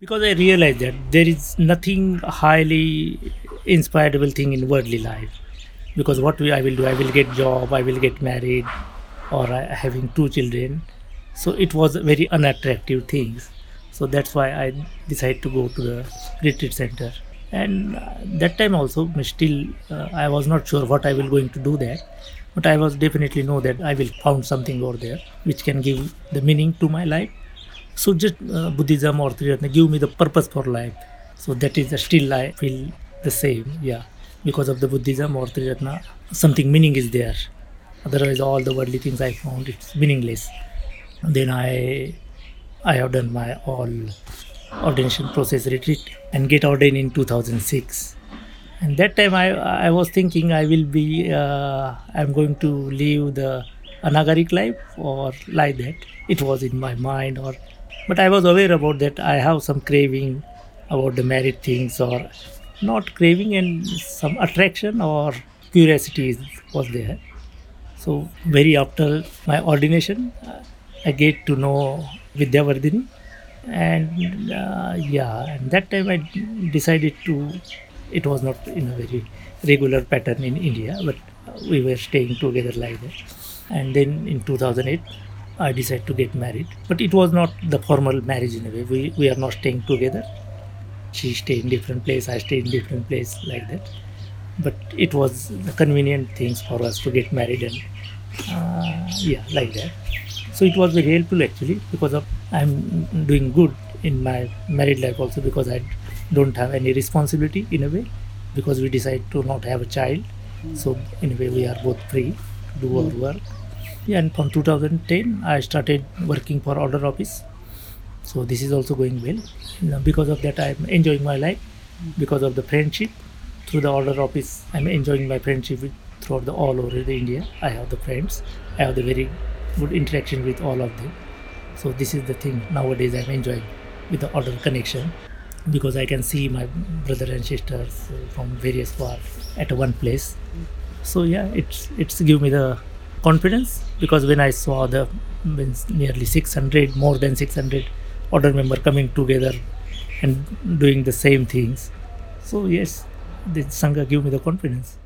because I realized that there is nothing highly inspirable thing in worldly life. Because what I will do, I will get job, I will get married, or having two children. So it was very unattractive things. So that's why I decided to go to the retreat center. And uh, that time also, still uh, I was not sure what I will going to do there, but I was definitely know that I will found something over there which can give the meaning to my life so just uh, Buddhism or Triratna give me the purpose for life. So that is still I feel the same. Yeah, because of the Buddhism or Triratna, something meaning is there. Otherwise, all the worldly things I found it's meaningless. Then I I have done my all ordination process retreat and get ordained in 2006 and that time i i was thinking i will be uh, i'm going to live the anagaric life or like that it was in my mind or but i was aware about that i have some craving about the married things or not craving and some attraction or curiosity was there. So very after my ordination uh, i get to know vidyavardhini and uh, yeah and that time i decided to it was not in a very regular pattern in india but we were staying together like that. And then in 2008 I decided to get married. But it was not the formal marriage in a way. We, we are not staying together. She stayed in different place, I stayed in different place like that. But it was the convenient things for us to get married and uh, yeah, like that. So it was very helpful actually because of I'm doing good in my married life also because I don't have any responsibility in a way because we decide to not have a child. So in a way we are both free to do our work and from 2010 I started working for order office. So this is also going well. And because of that, I'm enjoying my life. Because of the friendship through the order office, I'm enjoying my friendship with, throughout the all over the India. I have the friends. I have the very good interaction with all of them. So this is the thing nowadays I'm enjoying with the order connection because I can see my brother and sisters from various parts at one place. So yeah, it's it's give me the confidence because when I saw the nearly 600, more than 600 order member coming together and doing the same things, so yes, the sangha gave me the confidence.